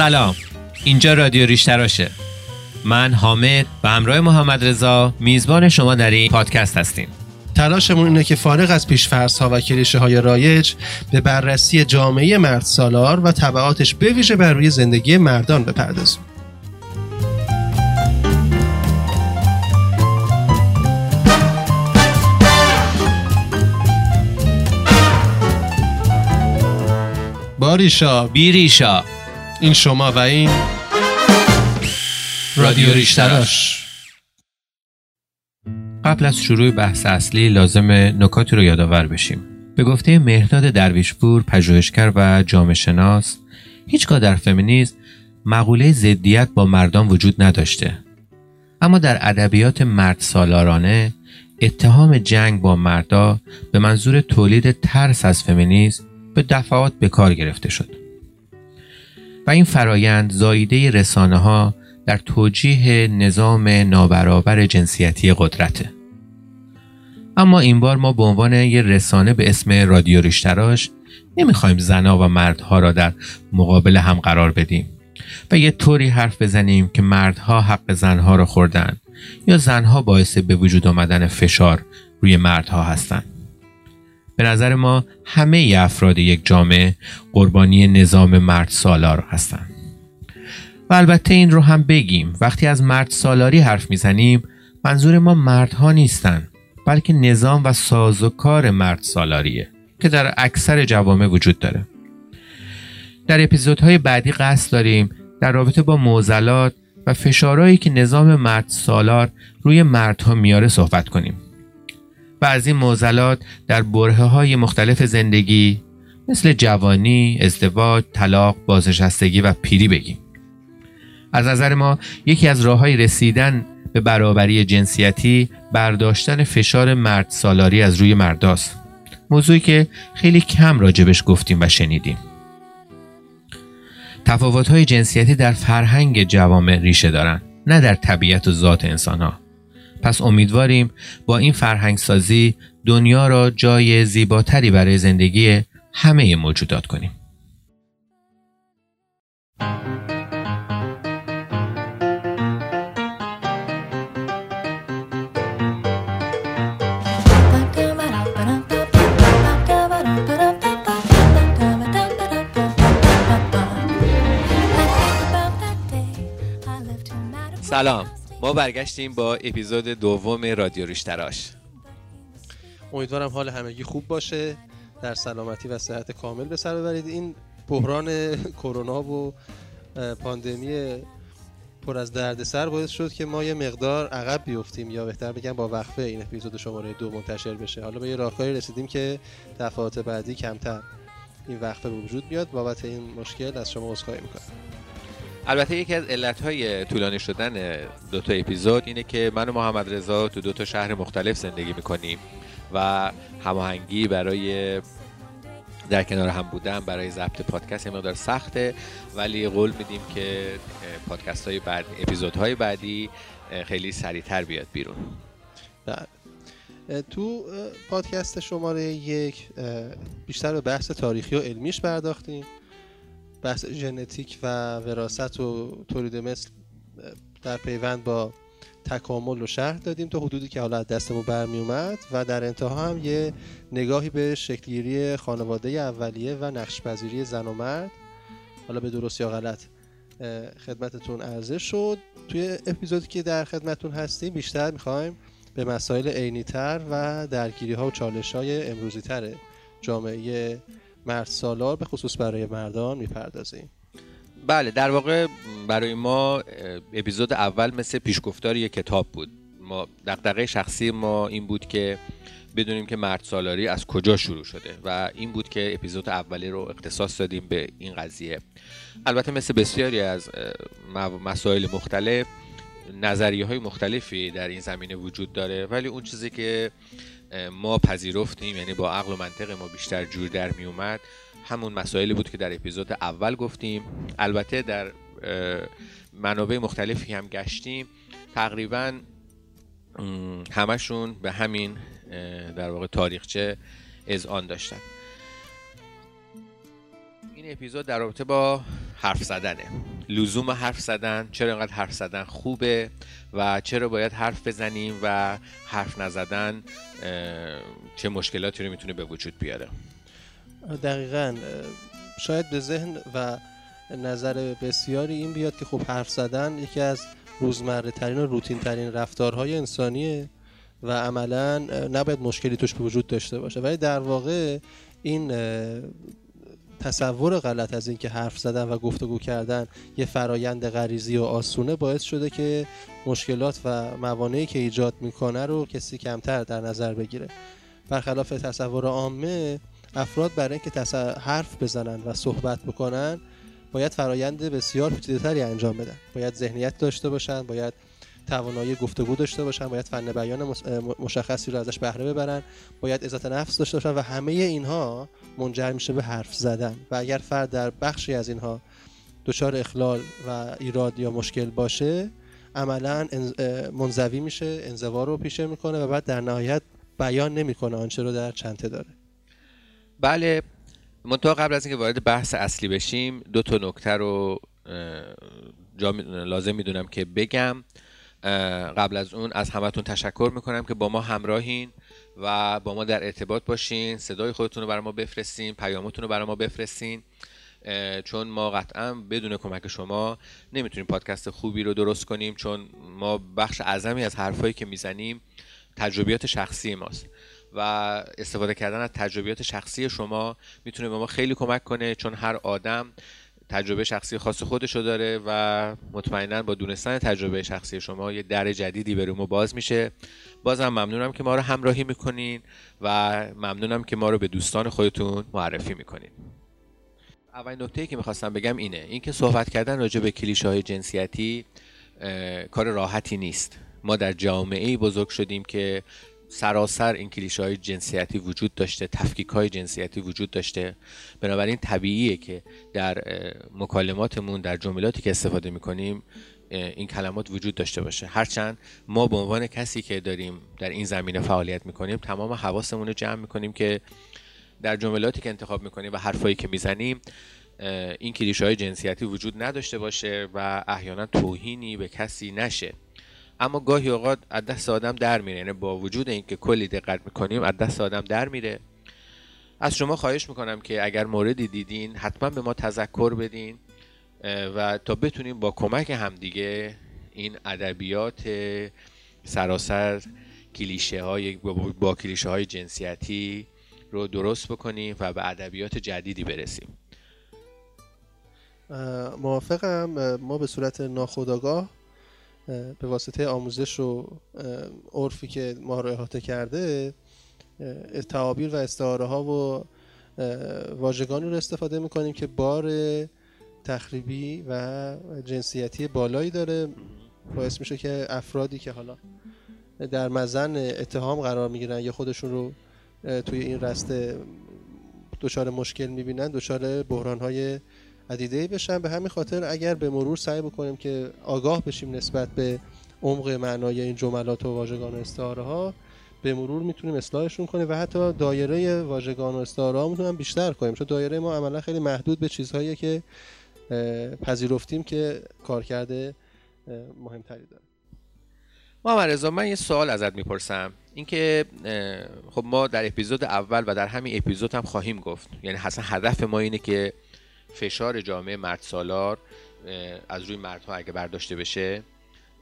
سلام. اینجا رادیو ریشتراشه من حامد و همراه محمد رضا میزبان شما در این پادکست هستیم. تلاشمون اینه که فارغ از پیشفرض ها و کلیشه های رایج به بررسی جامعه مرد سالار و طبعاتش بویژه بر روی زندگی مردان بپردازیم. باریشا بیریشا. این شما و این رادیو ریشتراش. قبل از شروع بحث اصلی لازم نکاتی رو یادآور بشیم. به گفته مهرداد درویشپور پژوهشگر و جامعه شناس هیچگاه در فمینیسم مقوله ضدیت با مردان وجود نداشته. اما در ادبیات مرد سالارانه اتهام جنگ با مردا به منظور تولید ترس از فمینیسم به دفعات به کار گرفته شد. این فرایند زاییده رسانه ها در توجیه نظام نابرابر جنسیتی قدرته اما این بار ما به عنوان یه رسانه به اسم رادیو ریشتراش نمی‌خوایم زنها و مردها را در مقابل هم قرار بدیم و یه طوری حرف بزنیم که مردها حق زنها را خوردن یا زنها باعث به وجود آمدن فشار روی مردها هستند. به نظر ما همه افراد یک جامعه قربانی نظام مرد سالار هستند. و البته این رو هم بگیم وقتی از مرد سالاری حرف می‌زنیم منظور ما مردها نیستن بلکه نظام و سازوکار مرد سالاریه که در اکثر جوامع وجود داره در اپیزودهای بعدی قصد داریم در رابطه با معضلات و فشارهایی که نظام مرد سالار روی مردها میاره صحبت کنیم و از این معضلات در برهه های مختلف زندگی مثل جوانی، ازدواج، طلاق، بازنشستگی و پیری بگیم. از نظر ما یکی از راه های رسیدن به برابری جنسیتی برداشتن فشار مرد سالاری از روی مرداست. موضوعی که خیلی کم راجبش گفتیم و شنیدیم. تفاوت های جنسیتی در فرهنگ جوامع ریشه دارند نه در طبیعت و ذات انسان ها. پس امیدواریم با این فرهنگ سازی دنیا را جای زیباتری برای زندگی همه موجودات کنیم. سلام ما برگشتیم با اپیزود دوم رادیو ریشتراش امیدوارم حال همگی خوب باشه. در سلامتی و صحت کامل به سر ببرید. این بحران کرونا و پاندمی پر از دردسر باعث شد که ما یه مقدار عقب بیفتیم یا بهتر بگم با وقفه این اپیزود شماره دو منتشر بشه. حالا به یه راهکاری رسیدیم که دفعات بعدی کمتر این وقفه به وجود بیاد بابت این مشکل از شما عذرخواهی می‌کنم. البته یکی از علتهای طولانی شدن دو تا اپیزود اینه که من و محمد رضا تو دو تا شهر مختلف زندگی می‌کنیم و هماهنگی برای در کنار هم بودن برای ضبط پادکست یه مقدار سخته. ولی قول میدیم که پادکست های بعد اپیزودهای بعدی خیلی سریعتر بیاد بیرون. بله. تو پادکست شماره یک بیشتر به بحث تاریخی و علمیش پرداختیم. بحث ژنتیک و وراست و تولید مثل در پیوند با تکامل و شهر دادیم تا حدودی که حالا از دستمون برمی اومد و در انتها هم یه نگاهی به شکلگیری خانواده اولیه و نقشپذیری زن و مرد. حالا به درست یا غلط خدمتتون عرضه شد. توی اپیزودی که در خدمتتون هستیم بیشتر می‌خوایم به مسائل عینیتر و درگیری ها و چالش های امروزی تر جامعه مرد سالار به خصوص برای مردان می‌پردازیم بله در واقع برای ما اپیزود اول مثل پیشگفتار یک کتاب بود. ما دقدقه شخصی ما این بود که بدونیم که مرد سالاری از کجا شروع شده و این بود که اپیزود اولی رو اختصاص دادیم به این قضیه. البته مثل بسیاری از مسائل مختلف نظریه های مختلفی در این زمینه وجود داره ولی اون چیزی که ما پذیرفتیم یعنی با عقل و منطق ما بیشتر جور در می اومد. همون مسائلی بود که در اپیزود اول گفتیم. البته در منابع مختلفی هم گشتیم. تقریبا همشون به همین در واقع تاریخچه آن داشتن. این اپیزود در رابطه با حرف زدنه. لزوم حرف زدن چرا اینقدر حرف زدن خوبه و چرا باید حرف بزنیم و حرف نزدن چه مشکلاتی رو می‌تونه به وجود بیاره؟ دقیقا شاید به ذهن و نظر بسیاری این بیاد که خب حرف زدن یکی از روزمره ترین و روتین ترین رفتارهای انسانیه و عملا نباید مشکلی توش به وجود داشته باشه. ولی در واقع این تصور غلط از اینکه حرف زدن و گفتگو کردن یه فرایند غریزی و آسونه باعث شده که مشکلات و موانعی که ایجاد می‌کنه رو کسی کمتر در نظر بگیره. برخلاف تصور عامه افراد برای اینکه حرف بزنن و صحبت بکنن باید فرایند بسیار پیچیده‌تری انجام بدن. باید ذهنیت داشته باشن باید توانایی گفتگو داشته باشن باید فن بیان مشخصی رو ازش بهره ببرن باید عزت نفس داشته باشن و همه اینها منجر میشه به حرف زدن. و اگر فرد در بخشی از اینها دچار اخلال و ایراد یا مشکل باشه عملا منزوی میشه انزوا رو پیشه می‌کنه و بعد در نهایت بیان نمی‌کنه آنچه رو در چنته داره. بله منتها قبل از اینکه وارد بحث اصلی بشیم دو تا نکته رو لازم می‌دونم که بگم. قبل از اون از همتون تشکر می‌کنم که با ما همراهین و با ما در ارتباط باشین. صدای خودتون رو برای ما بفرستین پیامتون رو برای ما بفرستین. چون ما قطعا بدون کمک شما نمی‌تونیم پادکست خوبی رو درست کنیم چون ما بخش اعظمی از حرفایی که می‌زنیم تجربیات شخصی ماست و استفاده کردن از تجربیات شخصی شما می‌تونه به ما خیلی کمک کنه چون هر آدم تجربه شخصی خاص خودشو داره و مطمئنا با دونستن تجربه شخصی شما یه در جدیدی به ما باز میشه. بازم ممنونم که ما رو همراهی می‌کنین و ممنونم که ما رو به دوستان خودتون معرفی می‌کنین. اولین نکته که می‌خواستم بگم اینه. اینکه صحبت کردن راجع به کلیشه های جنسیتی کار راحتی نیست. ما در جامعه بزرگ شدیم که سراسر این کلیشه های جنسیتی وجود داشته تفکیک های جنسیتی وجود داشته. بنابراین طبیعیه که در مکالماتمون در جملاتی که استفاده می‌کنیم این کلمات وجود داشته باشه. هرچند ما به عنوان کسی که داریم در این زمینه فعالیت می‌کنیم تمام حواسمون رو جمع می‌کنیم که در جملاتی که انتخاب می‌کنیم و حرفایی که می‌زنیم این کلیشه های جنسیتی وجود نداشته باشه و احیانا توهینی به کسی نشه. اما گاهی اوقات از دست آدم در میره. یعنی با وجود اینکه کلی دقت می‌کنیم از دست آدم در میره. از شما خواهش می‌کنم که اگر موردی دیدین حتما به ما تذکر بدین و تا بتونیم با کمک همدیگه این ادبیات سراسر کلیشه های با کلیشه های جنسیتی رو درست بکنیم و به ادبیات جدیدی برسیم. موافقم. ما به صورت ناخودآگاه به واسطه آموزش و عرفی که ما رو احاطه کرده تعابیر و استعاره ها و واژگانی رو استفاده می‌کنیم که بار تخریبی و جنسیتی بالایی داره. باعث میشه که افرادی که حالا در مزن اتهام قرار می‌گیرن یا خودشون رو توی این رسته دچار مشکل می‌بینن دچار بحران های عدیده بشن. به همین خاطر اگر به مرور سعی بکنیم که آگاه بشیم نسبت به عمق معنای این جملات و واژگان و استعاره ها به مرور می‌تونیم اصلاحشون کنیم و حتی دایره واژگان و استعاره ها بیشتر کنیم. چون دایره ما عملا خیلی محدود به چیزهایی که پذیرفتیم که کار کرده مهمتری داره. محمد رضا من یه سوال ازت می‌پرسم. اینکه خب ما در اپیزود اول و در همین اپیزود هم خواهیم گفت. یعنی حسن هدف ما اینه که فشار جامعه مرد سالار از روی مردها اگه برداشته بشه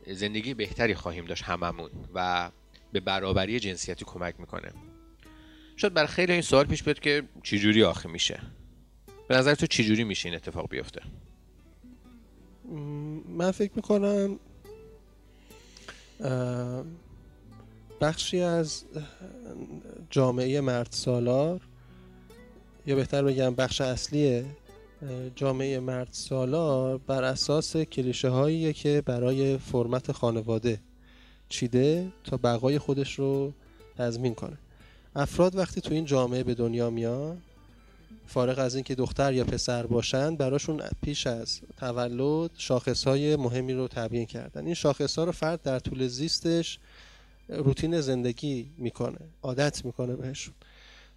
زندگی بهتری خواهیم داشت هممون و به برابری جنسیتی کمک می‌کنه. شاید برای خیلی این سوال پیش بیاد که چجوری آخه میشه؟ به نظر تو چجوری میشه این اتفاق بیفته؟ من فکر می‌کنم بخشی از جامعه مرد سالار یا بهتر بگم بخش اصلی جامعه مرد سالار بر اساس کلیشه هایی که برای فرمت خانواده چیده تا بقای خودش رو تضمین کنه. افراد وقتی تو این جامعه به دنیا میان فارغ از اینکه دختر یا پسر باشند براشون پیش از تولد شاخص های مهمی رو تبیین کردن. این شاخص ها رو فرد در طول زیستش روتین زندگی می‌کنه عادت می‌کنه بهشون.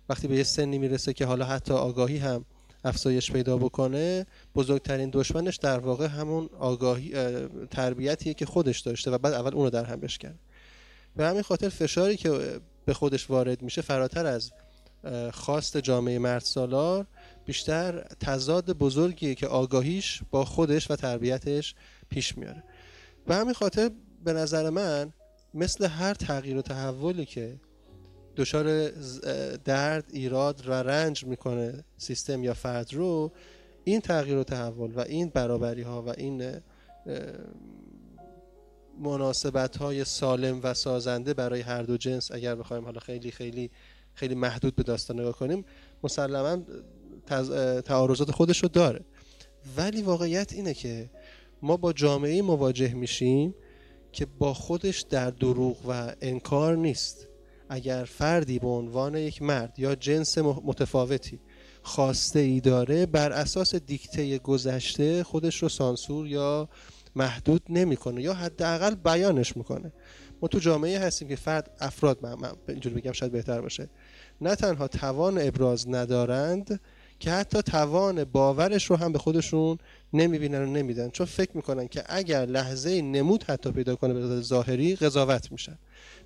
وقتی به یه سنی می‌رسه که حالا حتی آگاهی هم افزایش پیدا بکنه بزرگترین دشمنش در واقع همون آگاهی تربیتیه که خودش داشته و بعد اول اونو در هم بشکنه به همین خاطر فشاری که به خودش وارد میشه فراتر از خواست جامعه مرد سالار بیشتر تضاد بزرگیه که آگاهیش با خودش و تربیتش پیش میاره. به همین خاطر به نظر من مثل هر تغییر و تحولی که دچار درد ایراد و رنج می‌کنه سیستم یا فرد رو این تغییر و تحول و این برابری ها و این مناسبت های سالم و سازنده برای هر دو جنس اگر بخوایم حالا خیلی خیلی خیلی محدود به داستان نگاه کنیم مسلما تعارضات خودش رو داره. ولی واقعیت اینه که ما با جامعه مواجه میشیم که با خودش در دروغ و انکار نیست. اگر فردی به عنوان یک مرد یا جنس متفاوتی خواسته ای داره بر اساس دیکته گذشته خودش رو سانسور یا محدود نمی‌کنه یا حداقل بیانش می‌کنه. ما تو جامعه هستیم که فرد افراد من, اینجوری بگم شاید بهتر باشه نه تنها توان ابراز ندارند که حتی توان باورش رو هم به خودشون نمی‌بینن و نمیدن. چون فکر می‌کنن که اگر لحظه نمود حتی پیدا کنه به ظاهری قضاوت میشن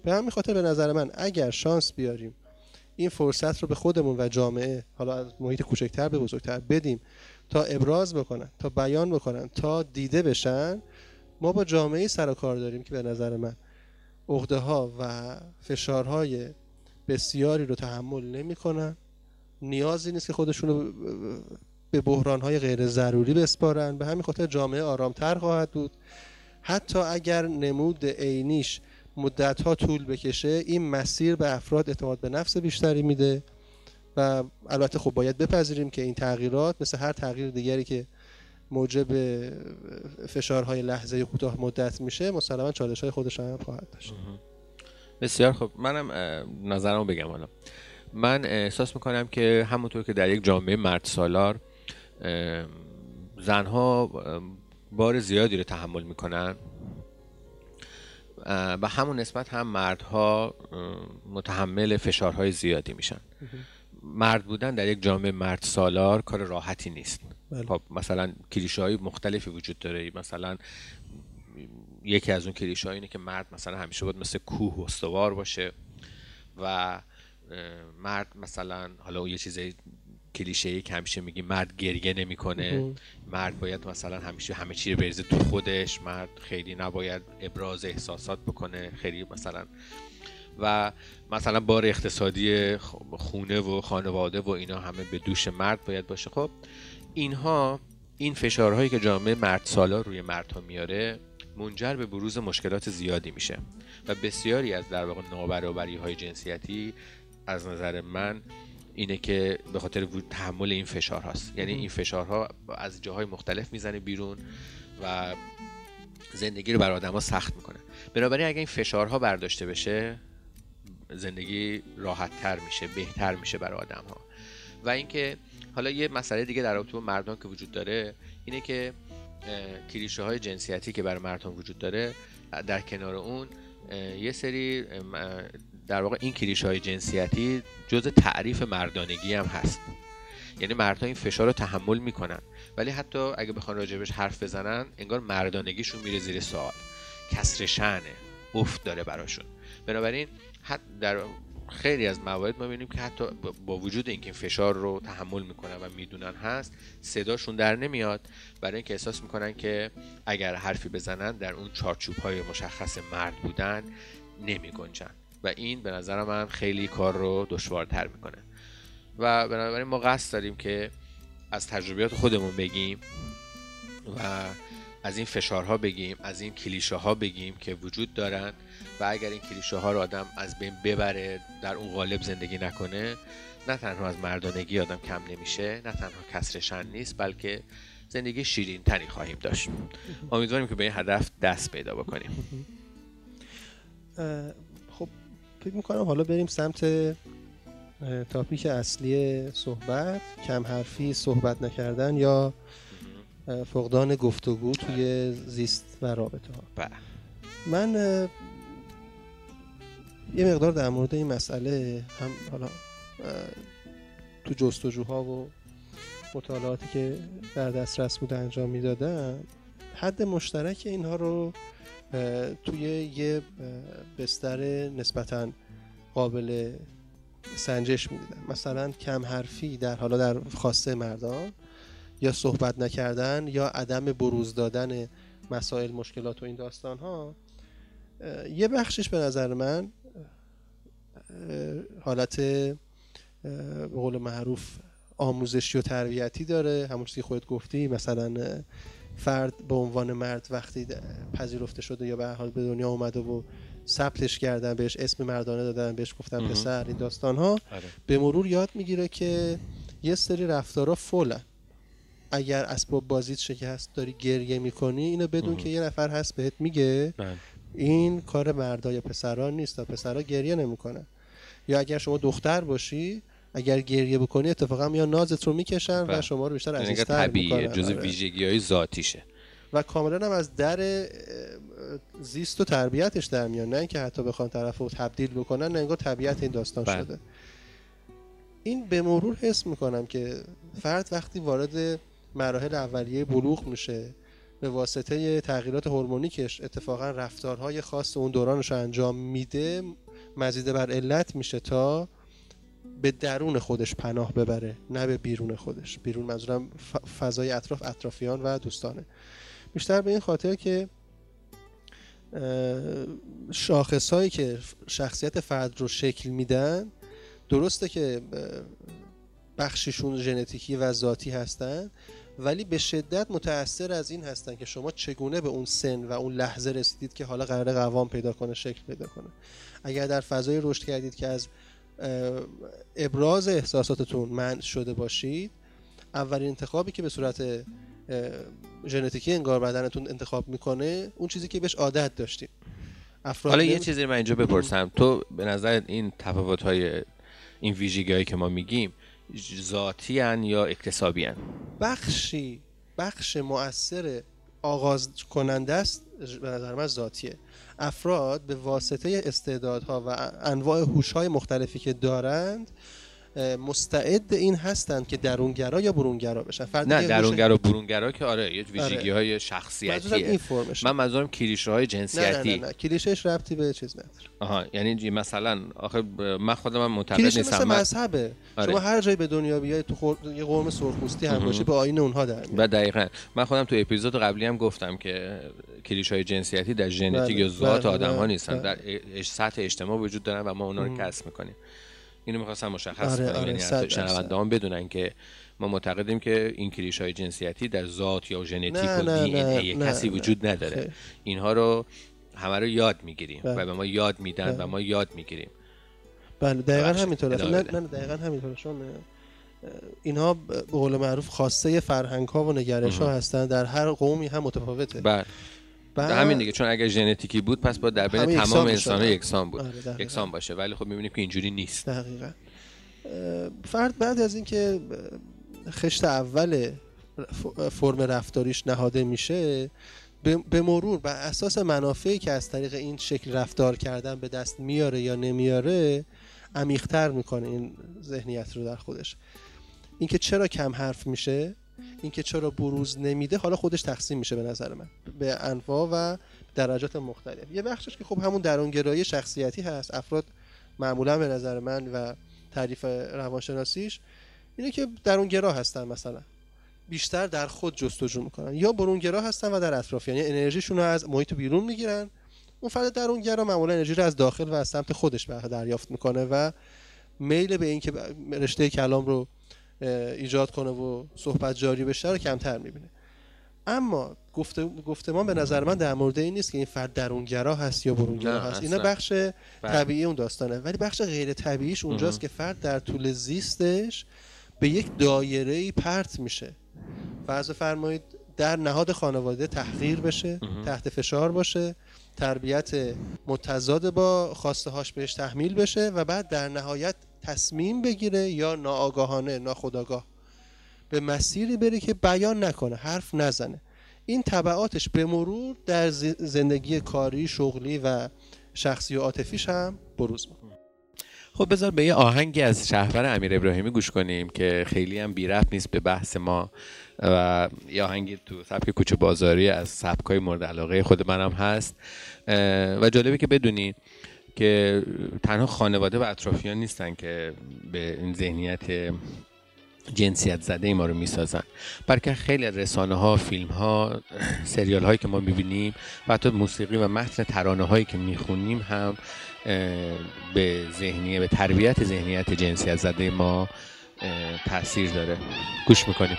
به همین خاطر به نظر من اگر شانس بیاریم این فرصت رو به خودمون و جامعه حالا از محیط کوچکتر به بزرگتر بدیم تا ابراز بکنن تا بیان بکنن تا دیده بشن ما با جامعه سر و کار داریم که به نظر من عقده ها و فشارهای بسیاری رو تحمل نمی‌کنن. نیازی نیست که خودشون رو به بحران های غیر ضروری بسپارن. به همین خاطر جامعه آرامتر خواهد بود. حتی اگر نمود عینیش مدت ها طول بکشه این مسیر به افراد اعتماد به نفس بیشتری میده و البته خب باید بپذیریم که این تغییرات مثل هر تغییر دیگری که موجب فشارهای لحظه کوتاه مدت میشه مسلما چالش های خودش هم خواهد داشت. بسیار خب. منم نظرمو بگم حالا. من احساس می‌کنم که همونطور که در یک جامعه مرد سالار زنها بار زیادی رو تحمل می‌کنن. و همون نسبت هم مردها متحمل فشارهای زیادی میشن. مرد بودن در یک جامعه مرد سالار کار راحتی نیست. بله. خب مثلا کلیشه های مختلفی وجود داره. مثلا یکی از اون کلیشه اینه که مرد مثلا همیشه باید مثل کوه استوار باشه و مرد مثلا حالا یه چیز کلیشه ای که همیشه میگی مرد گریه نمی‌کنه. مرد باید مثلا همیشه همه چی رو بریزه تو خودش. مرد خیلی نباید ابراز احساسات بکنه. خیلی مثلا و مثلا بار اقتصادی خونه و خانواده و اینا همه به دوش مرد باید باشه. خب اینها این فشارهایی که جامعه مرد سالا روی مردها میاره منجر به بروز مشکلات زیادی میشه. و بسیاری از در واقع نابرابری های جنسیتی از نظر من اینه که به خاطر تحمل این فشار هاست. یعنی این فشارها از جاهای مختلف می‌زنه بیرون و زندگی رو برای ها سخت می‌کنه. بنابراین اگر این فشارها برداشته بشه زندگی راحت تر میشه بهتر میشه برای آدم ها و اینکه حالا یه مسئله دیگه در رابطه با مردان که وجود داره اینه که کلیشه های جنسیتی که برای مردان وجود داره در کنار اون یه سری در واقع این کلیشه های جنسیتی جز تعریف مردانگی هم هست. یعنی مردها این فشار رو تحمل می‌کنن. ولی حتی اگه بخوان راجبش حرف بزنن انگار مردانگیشون میره زیر سوال. کسر شنه افت داره براشون. بنابراین در خیلی از موارد ما می‌بینیم که حتی با وجود اینکه این فشار رو تحمل می‌کنن و می‌دونن هست صداشون در نمیاد. برای اینکه احساس می‌کنن که اگر حرفی بزنن در اون چارچوب های مشخص مرد بودن نمی و این به نظر من خیلی کار رو دشوارتر می‌کنه. و بنابراین ما قصد داریم که از تجربیات خودمون بگیم و از این فشارها بگیم از این کلیشه ها بگیم که وجود دارن و اگر این کلیشه ها رو آدم از بین ببره در اون قالب زندگی نکنه نه تنها از مردانگی آدم کم نمیشه نه تنها کسر شن نیست بلکه زندگی شیرین تری خواهیم داشت. امیدواریم که به این هدف دست پیدا بکنیم. فکر می‌کنم حالا بریم سمت تاپیک اصلی صحبت کم حرفی صحبت نکردن یا فقدان گفتگو توی زیست و رابطه ها بله. من یه مقدار در مورد این مسئله هم حالا تو جستجوها و مطالعاتی که در دسترس بود انجام می‌دادن حد مشترک اینها رو توی یه بستر نسبتا قابل سنجش می‌دیدن. مثلا کم حرفی در حالا در خواسته مردان یا صحبت نکردن یا عدم بروز دادن مسائل مشکلات و این داستان ها یه بخشش به نظر من حالت به قول معروف آموزشی و تربیتی داره. همون چیزی خودت گفتی مثلا فرد به عنوان مرد وقتی پذیرفته شده یا به حال به دنیا اومده و ثبتش کردن بهش اسم مردانه دادن بهش گفتن پسر این داستان ها آره. به مرور یاد می‌گیره که یه سری رفتارا فولن اگر اسباب بازیت شکست داری گریه می‌کنی اینو بدون که یه نفر هست بهت میگه بله. این کار مردا یا پسران نیست تا پسرا گریه نمی‌کنن یا اگر شما دختر باشی اگر گریه بکنی اتفاقا یا نازت رو می‌کشن و بله. شما رو بیشتر یعنی عزیزتر می‌کنن جز آره. ویژگی های ذاتیشه و کاملا هم از در زیست و تربیتش در میان نه اینکه حتی بخوان طرف رو تبدیل بکنن نه انگار طبیعت این داستان بله. شده این به مرور حس می‌کنم که فرد وقتی وارد مراحل اولیه بلوغ میشه به واسطه تغییرات هورمونیکش اتفاقا رفتارهای خاص اون دورانش رو انجام میده مزیده بر علت میشه تا به درون خودش پناه ببره نه به بیرون خودش. بیرون منظورم فضای اطراف اطرافیان و دوستانه. بیشتر به این خاطر که شاخص هایی که شخصیت فرد رو شکل میدن درسته که بخششون ژنتیکی و ذاتی هستن ولی به شدت متاثر از این هستن که شما چگونه به اون سن و اون لحظه رسیدید که حالا قرار قوام پیدا کنه شکل پیدا کنه. اگر در فضای رشد کردید که از ابراز احساساتتون منع شده باشید. اولین انتخابی که به صورت ژنتیکی انگار بدنتون انتخاب می‌کنه اون چیزی که بهش عادت داشتیم. حالا یه چیزی من اینجا بپرسم. تو به نظر این تفاوت های این ویژگی که ما میگیم ذاتی یا اکتسابی بخشی بخش مؤثر آغاز کننده است به نظر من ذاتیه. افراد به واسطه استعدادها و انواع هوش‌های مختلفی که دارند مستعد این هستند که درونگرا یا برونگرا بشن؟ فرد نه درونگرا و برونگرا که آره یه ویژگی های آره. شخصیتیه این من منظورم کلیشه های جنسیتی. نه نه نه, نه. کلیشهش ربطی به چیز نداره. آها یعنی مثلا آخه من خودم من معتقد نیستم. مثل مذهبه. آره. شما هر جای به دنیا بیای تو خور... یه قرم سرخپوستی هم باشه به آیین اونها در و دقیقاً. من خودم تو اپیزود قبلی هم گفتم که کلیشه های جنسیتی در ژنتیک یا ذات بله، آدم ها بله، نیستن. بله. در سطح اجتماع وجود دارن و ما اونا رو کسب می‌کنیم. اینو می‌خواستم مشخص آره، کنم آره، یعنی شنوندهان بدونن که ما معتقدیم که این کلیش های جنسیتی در ذات یا ژنتیک و دی ای کسی وجود نداره. اینها رو همه رو یاد می‌گیریم بله. و به ما یاد میدن بله. و ما یاد می‌گیریم. بله دقیقا همینطوره. نه نه دقیقا همینطوره. چون اینها به قول معروف خواسته فرهنگ ها و نگرش ها هستن در هر قومی هم متفاوته. بله. همین دیگه چون اگر ژنتیکی بود پس با در بین تمام انسان ها یکسان بود. آره یکسان باشه ولی خب می‌بینیم که اینجوری نیست. دقیقا. فرد بعد از اینکه خشت اول فرم رفتاریش نهاده میشه به مرور بر اساس منافعی که از طریق این شکل رفتار کردن به دست میاره یا نمیاره عمیقتر می‌کنه این ذهنیت رو در خودش. اینکه چرا کم حرف میشه؟ اینکه چرا بروز نمیده حالا خودش تقسیم میشه به نظر من به انواع و درجات مختلف. یه بخشش که خب همون درونگرایی شخصیتی هست افراد معمولا به نظر من و تعریف روانشناسیش اینه که درونگرا هستن مثلا. بیشتر در خود جستجو می‌کنن. یا برونگرا هستن و در اطراف یعنی انرژیشون رو از محیط بیرون می‌گیرن. اون فرد درونگرا معمولا انرژی رو از داخل و از سمت خودش دریافت می‌کنه و میل به اینکه رشته کلام رو ایجاد کنه و صحبت جاری بشه رو کمتر می‌بینه. اما گفته گفتمان به نظر من در مورد این نیست که این فرد درونگرا هست یا برونگرا هست. اینا بخش بله. طبیعی اون داستانه. ولی بخش غیر طبیعیش اونجاست که فرد در طول زیستش به یک دایره پرت میشه. فرض فرمایید در نهاد خانواده تحقیر بشه تحت فشار باشه تربیت متضاد با خواسته هاش بهش تحمیل بشه و بعد در نهایت تصمیم بگیره یا ناآگاهانه ناخداگاه به مسیری بره که بیان نکنه حرف نزنه. این طبعاتش به مرور در زندگی کاری شغلی و شخصی و عاطفیش هم بروز می‌کنه. خب بذار به یه آهنگی از شهبر امیر ابراهیمی گوش کنیم که خیلی هم بی نیست به بحث ما و یه آهنگی تو سبک کوچه بازاری از سبکای مورد علاقه خود منم هست و جالبه که بدونید که تنها خانواده و اطرافیان نیستن که به این ذهنیت جنسیت زده ما رو می‌سازن. بلکه خیلی رسانه ها فیلم ها سریال هایی که ما می‌بینیم و حتی موسیقی و متن ترانه هایی که می‌خونیم هم به ذهنیه به تربیت ذهنیت جنسیت زده ما تاثیر داره. گوش می‌کنیم.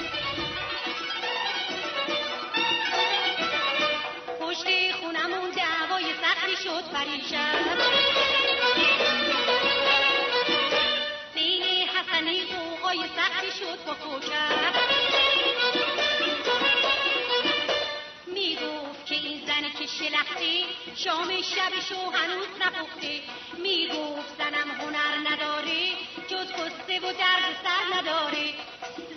شام شبشو هنوز نپخته. می‌گفت زنم هنر نداره جز قصه و درد سر نداره.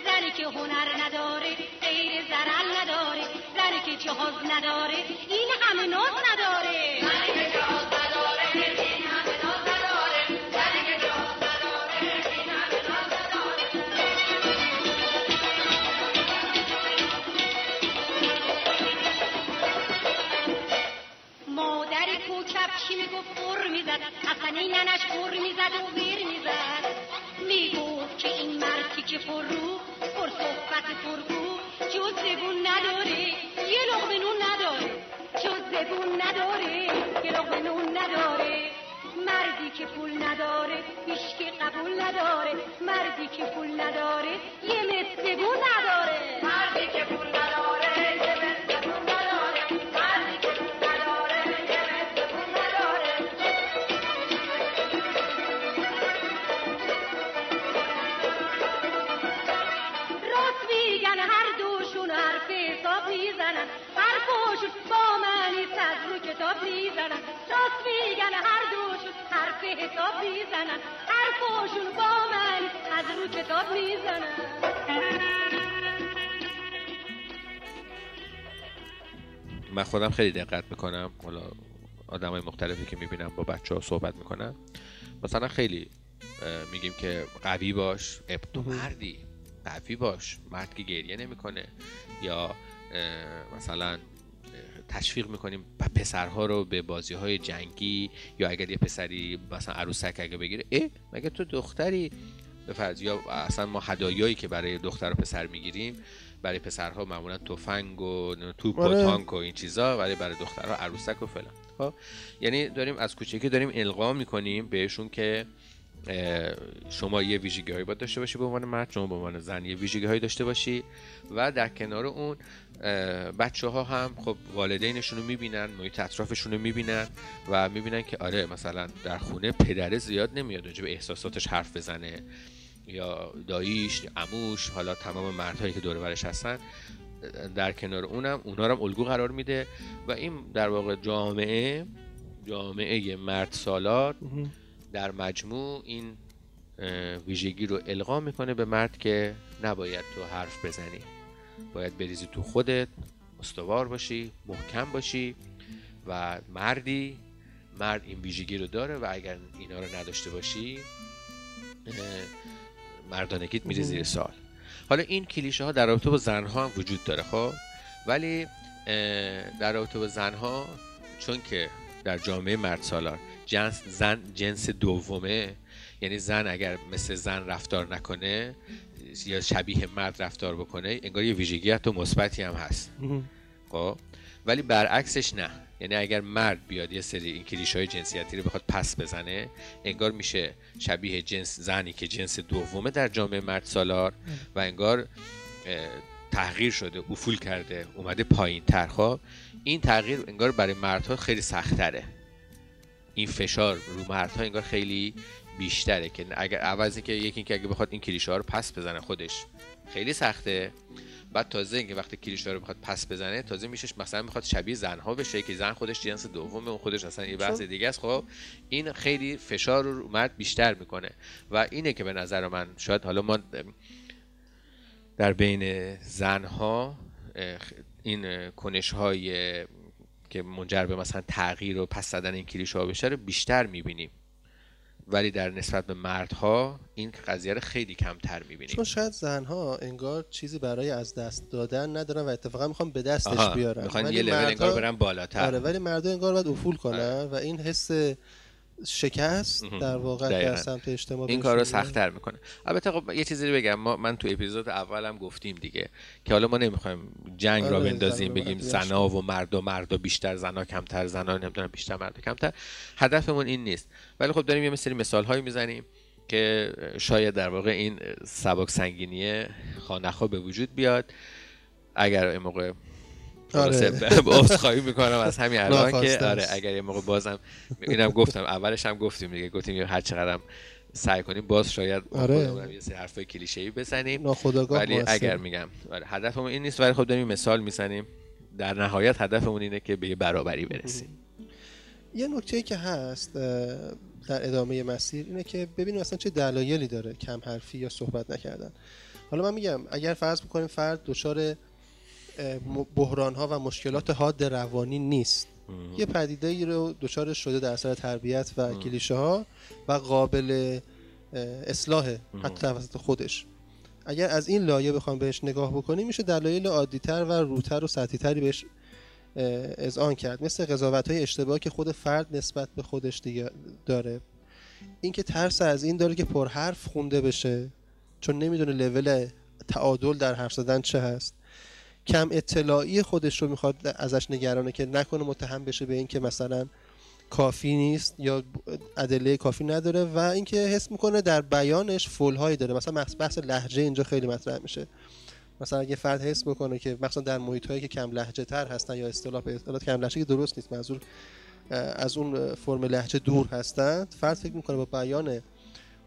زنی که هنر نداره غیر زرل نداره. زنی که جهاز نداره این همه ناز نداره. کی می‌گفت پر می‌زد حسنی ننش پر می‌زد و ویر می‌زد می‌گفت که این مردی که پر رو پر صحبت پرگو جز زبون نداره یه لغمه نون نداره جز زبون نداره یه لغمه نون نداره مردی که پول نداره هیچ قبول نداره مردی که پول نداره یه مصبون نداره مردی که پول کتاب من خودم خیلی دقت می‌کنم. حالا آدم های مختلفی که می‌بینم با بچه ها صحبت می‌کنم مثلا خیلی میگیم که قوی باش. تو مردی. قوی باش. مرد که گریه نمی‌کنه. یا مثلا تشویق می‌کنیم پسرها رو به بازی های جنگی. یا اگر یه پسری مثلا عروسک اگه بگیره اه مگه تو دختری؟ به فرض یا اصلا ما هدایایی که برای دختر و پسر می‌گیریم برای پسرها معمولا تفنگ و توپ و آره. تانک و این چیزا ولی برای دخترها عروسک و فلان خب یعنی داریم از کوچکی داریم القا می‌کنیم بهشون که شما یه ویژگی هایی باید داشته باشی به عنوان مرد شما به عنوان زن یه ویژگی هایی داشته باشی و در کنار اون بچه ها هم خب والدینشون رو می‌بینن محیط اطرافشون رو می‌بینن و می‌بینن که آره مثلا در خونه پدره زیاد نمیاد راجع به احساساتش حرف بزنه یا داییش اموش حالا تمام مردهایی که دور برش هستن در کنار اونم اونا رو هم الگو قرار میده و این در واقع جامعه جامعه مرد سالار در مجموع این ویژگی رو القا می‌کنه به مرد که نباید تو حرف بزنی. باید بریزی تو خودت استوار باشی محکم باشی و مردی مرد این ویژگی رو داره و اگر اینا رو نداشته باشی مردانگیت میره زیر سال. حالا این کلیشه ها در رابطه با زنها هم وجود داره خب؟ ولی در رابطه با زنها چون که در جامعه مرد سالار جنس زن جنس دومه یعنی زن اگر مثل زن رفتار نکنه یا شبیه مرد رفتار بکنه انگار یه ویژگی حتی مثبتی هم هست. خب؟ ولی برعکسش نه. یعنی اگر مرد بیاد یه سری این کلیش های جنسیتی رو بخواد پس بزنه انگار میشه شبیه جنس زنی که جنس دومه در جامعه مرد سالار و انگار تغییر شده افول کرده اومده پایین تر. خب این تغییر انگار برای مردها خیلی سختره این فشار رو مردها انگار خیلی بیشتره که اگر عوضی که یکی که اگه بخواد این کلیشه ها رو پس بزنه خودش خیلی سخته. بعد تازه اینکه وقتی کلیشه رو بخواد پس بزنه تازه میشش مثلا می‌خواد شبیه زنها بشه که زن خودش جنس دوم اون خودش اصلا یه بحث دیگه است. خب این خیلی فشار رو مرد بیشتر می‌کنه. و اینه که به نظر من شاید حالا ما در بین زنها این کنش های که منجر به مثلا تغییر و پس زدن این کلیشه ها بشه رو بیشتر می‌بینیم. ولی در نسبت به مردها این قضیه رو خیلی کمتر می‌بینیم چون شاید زنها انگار چیزی برای از دست دادن ندارن و اتفاقا می‌خوان به دستش آها، بیارن می‌خوان یه لول مردها- انگار برن بالاتر آره ولی مردا انگار باید افول کنن و این حس شکست. در واقع. در سمت اجتماع این بهشون کار رو. سختتر می‌کنه البته خب یه چیزی بگم ما من تو اپیزود اولم گفتیم دیگه که حالا ما نمی‌خوایم جنگ را آره، بندازیم زن و بگیم مرد زنا و مردا مردا بیشتر زنا کمتر زنا نمی‌دونم بیشتر مردا کمتر هدفمون این نیست ولی خب داریم یه سری مثال هایی می‌زنیم که شاید در واقع این سبک سنگینی خانخا به وجود بیاد اگر این موقع آره. می‌کنم از همین الان که آره. اگر یه موقع بازم اینم گفتم اولش هم گفتیم دیگه گفتیم هر چقدرم سعی کنیم باز شاید آره. یه سری حرفای کلیشه‌ای بزنیم. ناخودآگاه ولی. اگر میگم آره هدفمون این نیست ولی خب داریم مثال می‌زنیم. در نهایت هدفمون اینه که به یه برابری برسیم. یه نکته که هست در ادامه مسیر اینه که ببینیم اصلا چه دلایلی داره کم حرفی یا صحبت نکردن. حالا من میگم اگر فرض بکنیم فرد دچار بحران ها و مشکلات حاد روانی نیست. یه پدیده ای رو دچار شده در اثر تربیت و کلیشه ها و قابل اه، اصلاح حتی توسط خودش. اگر از این لایه بخوام بهش نگاه بکنیم میشه دلایل عادیتر و روتر و سطحیتری بهش اذعان کرد. مثل قضاوت های اشتباه که خود فرد نسبت به خودش دیگه داره. اینکه ترس از این داره که پرحرف خونده بشه چون نمی‌دونه لول تعادل در حرف زدن چه هست. کم اطلاعی خودش رو می‌خواد ازش نگرانه که نکنه متهم بشه به اینکه مثلا کافی نیست یا ادله کافی نداره و اینکه حس می‌کنه در بیانش فولهایی داره. مثلا بحث- لحجه اینجا خیلی مطرح میشه. مثلا اگه فرد حس می‌کنه که مثلا در محیط هایی که کم لهجه تر هستن یا اصطلاح به اصطلاح کم لهجه که درست نیست منظور از اون فرم لهجه دور هستند فرد فکر می‌کنه با بیان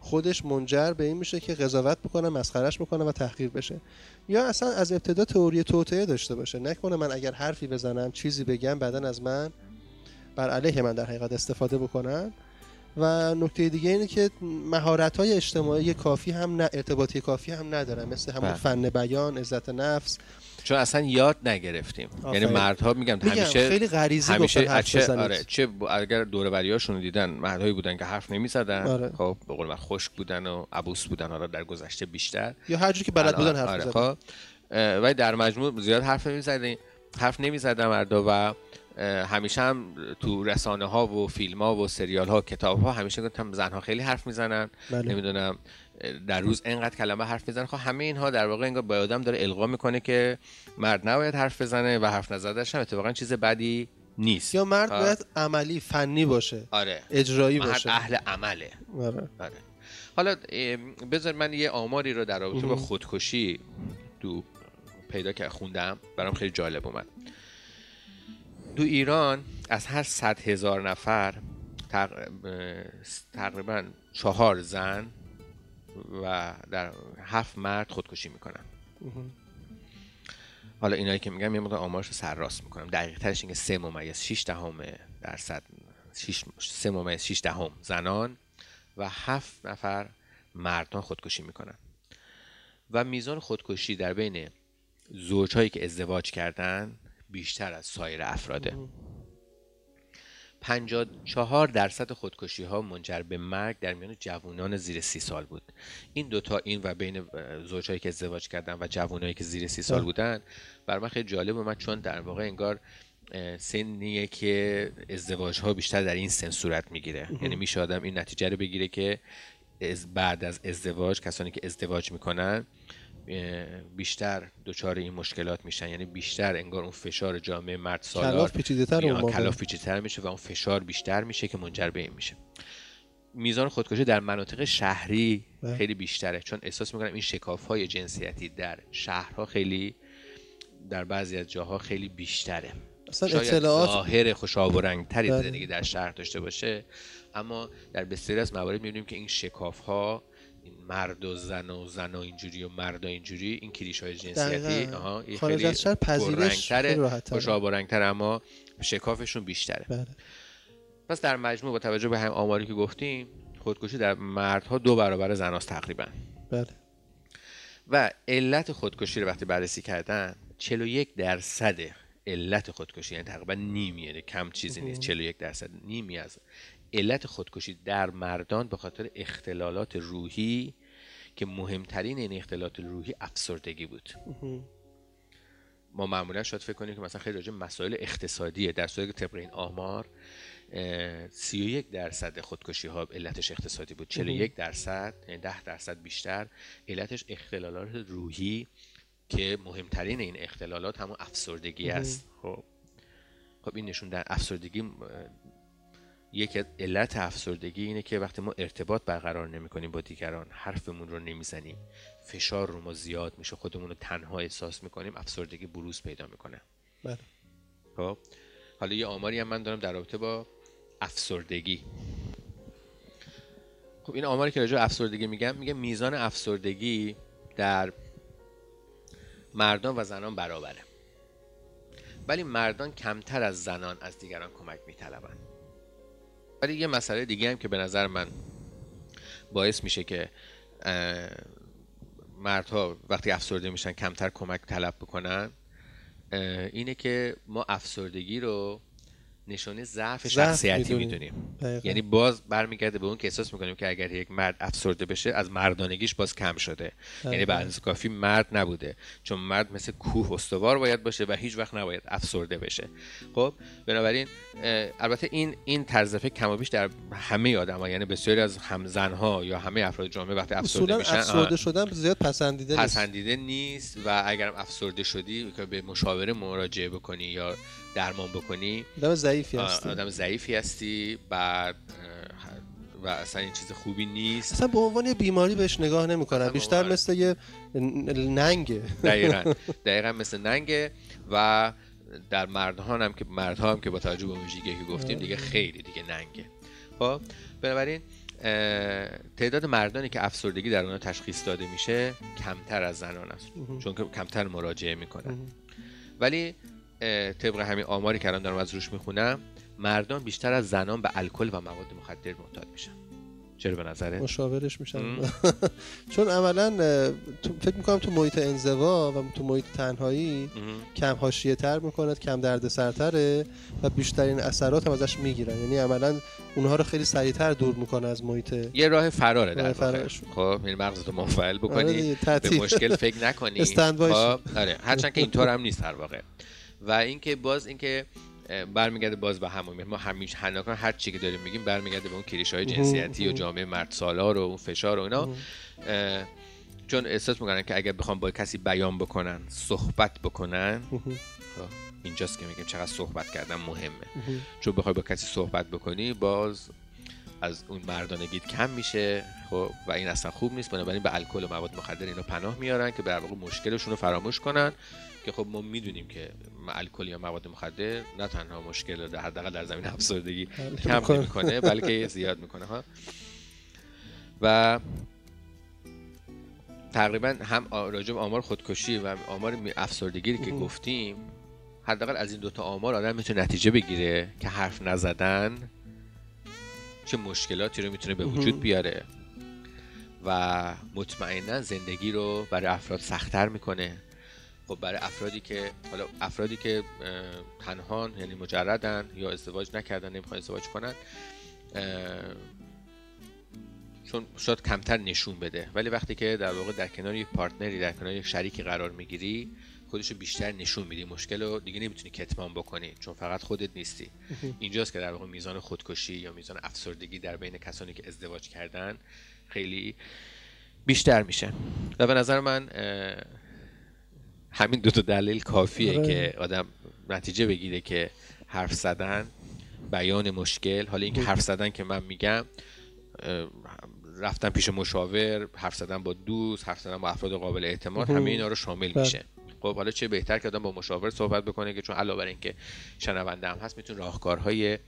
خودش منجر به این میشه که قضاوت بکنه مسخرش بکنه و تحقیر بشه. یا اصلا از ابتدا تئوری توطئه داشته باشه. نکنه من اگر حرفی بزنم چیزی بگم بعدا از من بر علیه من در حقیقت استفاده بکنن. و نکته دیگه اینه که مهارت های اجتماعی کافی هم نه ارتباطی کافی هم ندارن. مثل همون بله. فن بیان عزت نفس چون اصلا یاد نگرفتیم. یعنی مردها میگم میگم همیشه خیلی غریزی همیشه حرف چه بزنید. آره چه اگر دور بریاشون دیدن مردهایی بودن که حرف نمی‌زدن آره. خب به قول من خشک بودن و عبوس بودن حالا در گذشته بیشتر یا هر که بلد بودن حرف آره، خب ولی در مجموع زیاد حرف نمی‌زدن حرف نمی‌زدن مردا و همیشه هم تو رسانه ها و فیلم ها و سریال ها کتاب ها همیشه گفتم زنها خیلی حرف می‌زنن بله. نمی‌دونم در روز اینقدر کلمه حرف می‌زنن خب همه اینها در واقع انگار به آدم داره القا می‌کنه که مرد نباید حرف بزنه و حرف نزدنش هم اتفاقا چیز بدی نیست. یا مرد آه. باید عملی فنی باشه. آره. اجرایی باشه. اهل عمله. آره. آره. حالا بذار من یه آماری رو در رابطه با. خودکشی تو پیدا که خوندم. برام خیلی جالب اومد. تو ایران از هر صد هزار نفر تقریبا چهار زن و در هفت مرد خودکشی می‌کنن. حالا اینایی که میگم یه مقدار آمارش رو سرراست می‌کنم. دقیق ترش اینکه سه ممیز 6 دهم درصد سه ممیز 6 دهم زنان و هفت نفر مردان خودکشی می‌کنن. و میزان خودکشی در بین زوجهایی که ازدواج کردن بیشتر از سایر افراده. 54 درصد خودکشی ها منجر به مرگ در میان جوانان زیر سی سال بود. این دوتا این و بین زوجهایی که ازدواج کردن و جوانایی که زیر سی سال. بودن بر من خیلی جالب اومد چون در واقع انگار سنیه که ازدواج ها بیشتر در این سن صورت می‌گیره. یعنی میشه آدم این نتیجه رو بگیره که از بعد از ازدواج کسانی که ازدواج می‌کنن بیشتر دچار این مشکلات میشن یعنی بیشتر انگار اون فشار جامعه مرد سالار کلاف پیچیده‌تر. کلاف پیچیده‌تر میشه و اون فشار بیشتر میشه که منجر به این میشه میزان خودکشی در مناطق شهری بله. خیلی بیشتره چون احساس می‌کنم این شکاف های جنسیتی در شهرها خیلی در بعضی از جاها خیلی بیشتره اصلا شاید اطلاعات ظاهر خوشاب و رنگتری بله. زندگی در شهر داشته باشه اما در بسیاری از موارد می‌بینیم که این شکاف ها این مرد و زن و زن و اینجوری و مرد و اینجوری این کلیش های جنسیتی. آها این خارج خیلی از شهر پذیرش رنگتره اما شکافشون بیشتره. بله. پس در مجموع با توجه به هم آماری که گفتیم خودکشی در مردها دو برابر زناست تقریبا. بله. و علت خودکشی رو وقتی بررسی کردن 41 درصد علت خودکشی یعنی تقریبا نیمی یعنی کم چیزی نیست 41 درصد نیمی از علت خودکشی در مردان به خاطر اختلالات روحی که مهمترین این اختلالات روحی افسردگی بود. ما معمولا شاید فکر کنیم که مثلا خیلی راجع مسائل اقتصادیه. در صورتی که طبق این آمار 31 درصد خودکشی ها علتش اقتصادی بود. 41 درصد یعنی 10 درصد بیشتر علتش اختلالات روحی که مهمترین این اختلالات همون افسردگی است. خب. خب این نشون در افسردگی یک علت افسردگی اینه که وقتی ما ارتباط برقرار نمی کنیم با دیگران حرفمون رو نمی‌زنیم. فشار رو ما زیاد میشه خودمون رو تنها احساس می‌کنیم افسردگی بروز پیدا می‌کنه. بله. خب حالا یه آماری هم من دارم در رابطه با افسردگی. خب این آماری که راجع افسردگی میگم میگه میزان افسردگی در مردان و زنان برابره. ولی مردان کمتر از زنان از دیگران کمک میطلبند. ولی یه مسئله دیگه هم که به نظر من باعث میشه که مردها وقتی افسرده میشن کمتر کمک طلب بکنن اینه که ما افسردگی رو نشانه ضعف شخصیتی می‌دونیم. یعنی باز برمیگرده به اون که احساس می‌کنیم که اگر یک مرد افسرده بشه از مردانگیش باز کم شده. یعنی به اندازه کافی مرد نبوده. چون مرد مثل کوه استوار باید باشه و هیچ وقت نباید افسرده بشه. خب بنابراین البته این این طرز فکر کم و بیش در همه آدم‌ها یعنی بسیاری از هم زنها یا همه افراد جامعه وقتی افسرده میشن افسرده شدن زیاد پسندیده نیست. پسندیده نیست و اگر افسرده شدی که به مشاوره مراجعه بکنی یا درمان بکنی. آدم ضعیفی هستی. آدم ضعیفی هستی بعد و اصلا این چیز خوبی نیست. اصلا به عنوان بیماری بهش نگاه نمی‌کنن بیشتر مثل یه ننگه. دقیقا. دقیقا مثل ننگه. و در مردان هم که مردها هم که با توجه به ویژگی که گفتیم دیگه خیلی دیگه ننگه. خب بنابراین تعداد مردانی که افسردگی در اونها تشخیص داده میشه کمتر از زنان است. چون که کمتر مراجعه می‌کنن. ولی طبق همین آماری که الان دارم از روش می‌خونم مردان بیشتر از زنان به الکل و مواد مخدر معتاد میشن. چرا به نظره مشاورش میشن. چون عملا فکر می‌کنم تو محیط انزوا و تو محیط تنهایی کم حاشیه تر می‌کنه کم درد سرتره و بیشترین اثرات هم ازش می‌گیرن. یعنی عملا اونها رو خیلی سریعتر دور می‌کنه از محیط یه راه فراره در واقع. خب یعنی مغزتو منفعل بکنی آره به مشکل فکر نکنی. خب آره. هرچند که اینطور هم نیست در واقع. و اینکه باز اینکه برمیگرده باز به همون ما همیشه هناکان هر چی که داریم میگیم برمیگرده به اون کلیش های جنسیتی و جامعه مرد سالار و اون فشار و اینا. چون احساس می‌کنن که اگر بخوام با کسی بیان بکنن صحبت بکنن خب، اینجاست که میگم چقدر صحبت کردن مهمه. چون بخوای با کسی صحبت بکنی باز از اون مردانگیت کم میشه خب و این اصلا خوب نیست. بنابراین به الکل و مواد مخدر اینو پناه میارن که در واقع مشکلشون رو فراموش کنن. که خب ما می‌دونیم که الکل یا مواد مخدر نه تنها مشکل در حداقل در زمین افسردگی کم نمی‌کنه بلکه زیاد می‌کنه ها. و تقریبا هم راجع آمار خودکشی و آمار افسردگی که گفتیم حداقل از این دوتا آمار آدم می‌تونه نتیجه بگیره که حرف نزدن چه مشکلاتی رو می‌تونه به وجود بیاره. و مطمئنا زندگی رو برای افراد سختتر می‌کنه. خب برای افرادی که حالا افرادی که تنهان یعنی مجردن یا ازدواج نکردن نمی‌خوان ازدواج کنن چون شاید کمتر نشون بده. ولی وقتی که در واقع در کنار یک پارتنری در کنار یک شریکی قرار می‌گیری خودشو بیشتر نشون میدی. مشکل رو دیگه نمی‌تونی کتمان بکنی چون فقط خودت نیستی. اینجاست که در واقع میزان خودکشی یا میزان افسردگی در بین کسانی که ازدواج کردن خیلی بیشتر میشه. و به نظر من همین دو تا دلیل کافیه آره. که آدم نتیجه بگیره که حرف زدن بیان مشکل حالا اینکه حرف زدن که من میگم رفتن پیش مشاور حرف زدن با دوست حرف زدن با افراد قابل اعتماد همه اینا رو شامل بله. میشه خب حالا چه بهتر که آدم با مشاور صحبت بکنه که چون علاوه بر اینکه شنونده هم هست می‌تونه راهکارهای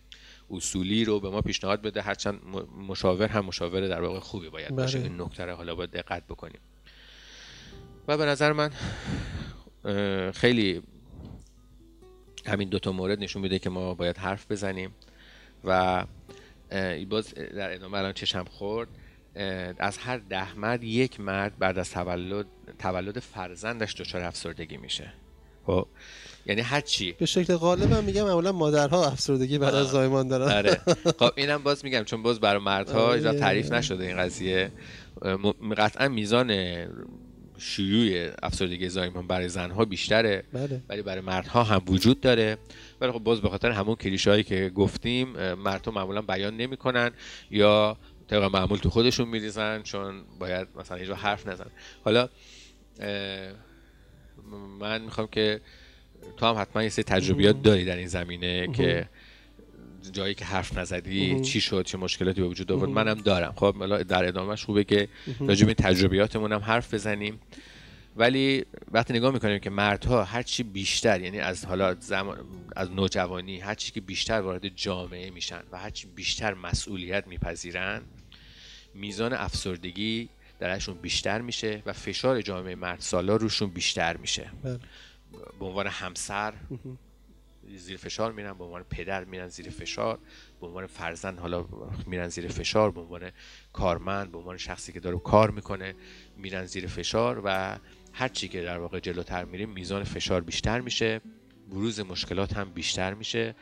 اصولی رو به ما پیشنهاد بده هرچند مشاور هم مشاور در واقع خوبی باید باشه بله. این نکته حالا باید دقت بکنیم و به نظر من خیلی همین دوتا مورد نشون میده که ما باید حرف بزنیم و باز در ادامه الان چشم خورد. از هر ده مرد یک مرد بعد از تولد تولد فرزندش دچار افسردگی میشه. خب یعنی هر چی. به شکل غالب هم میگم معمولا مادرها افسردگی بعد از زایمان دارن. آره. خب اینم باز میگم چون باز برای مردها آره. تعریف نشده این قضیه. قطعا میزان شیوع افسردگی زایمان برای زنها بیشتره. بله. ولی برای مردها هم وجود داره. ولی خب باز به خاطر همون کلیشه هایی که گفتیم مردها معمولا بیان نمی‌کنن یا طبق معمول تو خودشون میریزن چون باید مثلا اینجا حرف نزن. حالا من می‌خوام که تو هم حتما یه سری تجربیات داری در این زمینه که جایی که حرف نزدی چی شد چه مشکلاتی به وجود آورد منم دارم. خب در ادامهش خوبه که راجع به تجربیاتمون هم حرف بزنیم. ولی وقتی نگاه می‌کنیم که مردها هر چی بیشتر یعنی از حالا زمان از نوجوانی هر چی که بیشتر وارد جامعه میشن و هر چی بیشتر مسئولیت میپذیرن میزان افسردگی درشون بیشتر میشه و فشار جامعه مرد سالار روشون بیشتر میشه. بله. به عنوان همسر زیر فشار میرن به عنوان پدر میرن زیر فشار به عنوان فرزند حالا میرن زیر فشار به عنوان کارمند به عنوان شخصی که داره کار می‌کنه میرن زیر فشار و هر چی که در واقع جلوتر میریم میزان فشار بیشتر میشه بروز مشکلات هم بیشتر میشه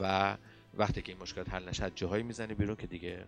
و وقتی که این مشکلات حل نشه جاهایی می‌زنه بیرون که دیگه